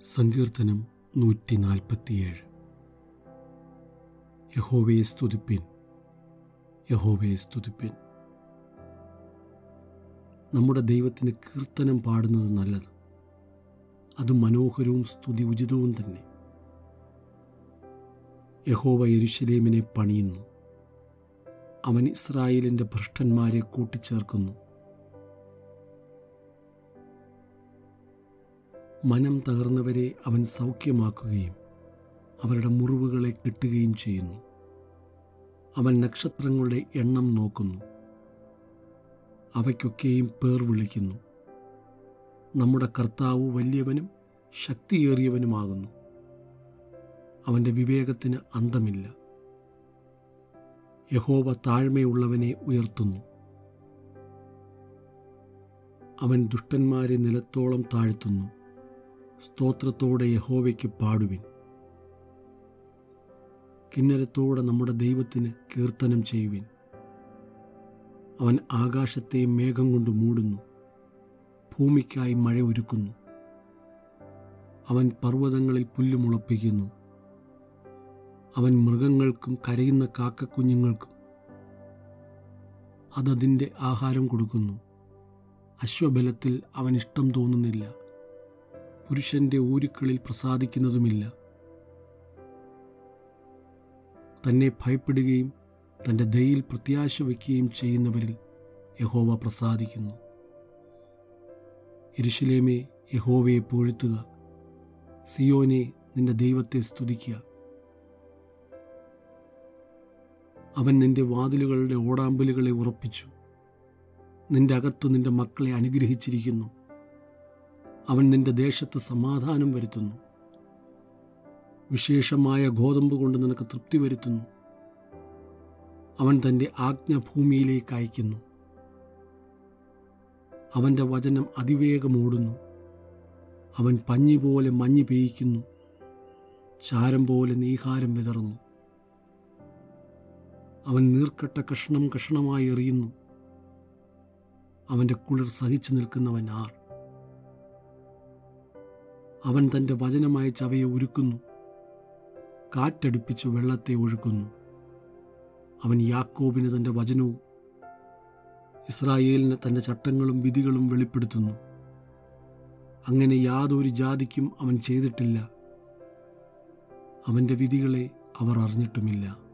സങ്കീർത്തനം നൂറ്റി നാൽപ്പത്തിയേഴ് യഹോവയെ സ്തുതിപ്പിൻ യഹോവയെ സ്തുതിപ്പിൻ. നമ്മുടെ ദൈവത്തിന് കീർത്തനം പാടുന്നത് നല്ലത്. അത് മനോഹരവും സ്തുതി ഉചിതവും തന്നെ. യഹോവ യരുഷലേമിനെ പണിയുന്നു. അവൻ ഇസ്രായേലിന്റെ ഭ്രഷ്ടന്മാരെ കൂട്ടിച്ചേർക്കുന്നു. മനം തകർന്നവരെ അവൻ സൗഖ്യമാക്കുകയും അവരുടെ മുറിവുകളെ കെട്ടുകയും ചെയ്യുന്നു. അവൻ നക്ഷത്രങ്ങളുടെ എണ്ണം നോക്കുന്നു. അവയ്ക്കൊക്കെയും പേർ വിളിക്കുന്നു. നമ്മുടെ കർത്താവ് വലിയവനും ശക്തിയേറിയവനുമാകുന്നു. അവന്റെ വിവേകത്തിന് അന്തമില്ല. യഹോവ താഴ്മയുള്ളവനെ ഉയർത്തുന്നു. അവൻ ദുഷ്ടന്മാരെ നിലത്തോളം താഴ്ത്തുന്നു. സ്തോത്രത്തോടെ യഹോവയ്ക്ക് പാടുവിൻ. കിന്നരത്തോടെ നമ്മുടെ ദൈവത്തിന് കീർത്തനം ചെയ്യുവിൻ. അവൻ ആകാശത്തെ മേഘം കൊണ്ട് മൂടുന്നു ഭൂമിക്കായി മഴ ഒരുക്കുന്നു. അവൻ പർവതങ്ങളിൽ പുല്ലുമുളപ്പിക്കുന്നു അവൻ മൃഗങ്ങൾക്കും കരയുന്ന കാക്കക്കുഞ്ഞുങ്ങൾക്കും അതതിന്റെ ആഹാരം കൊടുക്കുന്നു. അശ്വബലത്തിൽ അവൻ ഇഷ്ടം തോന്നുന്നില്ല. പുരുഷന്റെ ഊരുക്കളിൽ പ്രസാദിക്കുന്നതുമില്ല. തന്നെ ഭയപ്പെടുകയും തന്റെ ദയിൽ പ്രത്യാശ വയ്ക്കുകയും ചെയ്യുന്നവരിൽ യഹോവ പ്രസാദിക്കുന്നു. എരുശലേമേ യഹോവയെ പൊഴുത്തുക. സിയോനെ നിന്റെ ദൈവത്തെ സ്തുതിക്കുക. അവൻ നിന്റെ വാതിലുകളുടെ ഓടാമ്പലുകളെ ഉറപ്പിച്ചു. നിന്റെ അകത്ത് നിന്റെ മക്കളെ അനുഗ്രഹിച്ചിരിക്കുന്നു. അവൻ നിന്റെ ദേശത്ത് സമാധാനം വരുത്തുന്നു. വിശേഷമായ ഗോതമ്പ് കൊണ്ട് നിനക്ക് തൃപ്തി വരുത്തുന്നു. അവൻ തന്റെ ആജ്ഞ ഭൂമിയിലേക്ക് അയക്കുന്നു അവന്റെ വചനം അതിവേഗം ഓടുന്നു. അവൻ പഞ്ഞി പോലെ മഞ്ഞ് പെയ്യ്ക്കുന്നു. ചാരം പോലെ നീഹാരം വിതറുന്നു. അവൻ നീർക്കട്ട കഷ്ണം കഷ്ണമായി എറിയുന്നു. അവന്റെ കുളിർ സഹിച്ചു നിൽക്കുന്നവൻ ആർ? അവൻ തന്റെ വചനമായ ചവയെ ഒരുക്കുന്നു കാറ്റടിപ്പിച്ച് വെള്ളത്തെ ഒഴുക്കുന്നു. അവൻ യാക്കോബിന് തന്റെ വചനവും ഇസ്രായേലിന് തന്റെ ചട്ടങ്ങളും വിധികളും വെളിപ്പെടുത്തുന്നു. അങ്ങനെ യാതൊരു ജാതിക്കും അവൻ ചെയ്തിട്ടില്ല. അവന്റെ വിധികളെ അവർ അറിഞ്ഞിട്ടുമില്ല.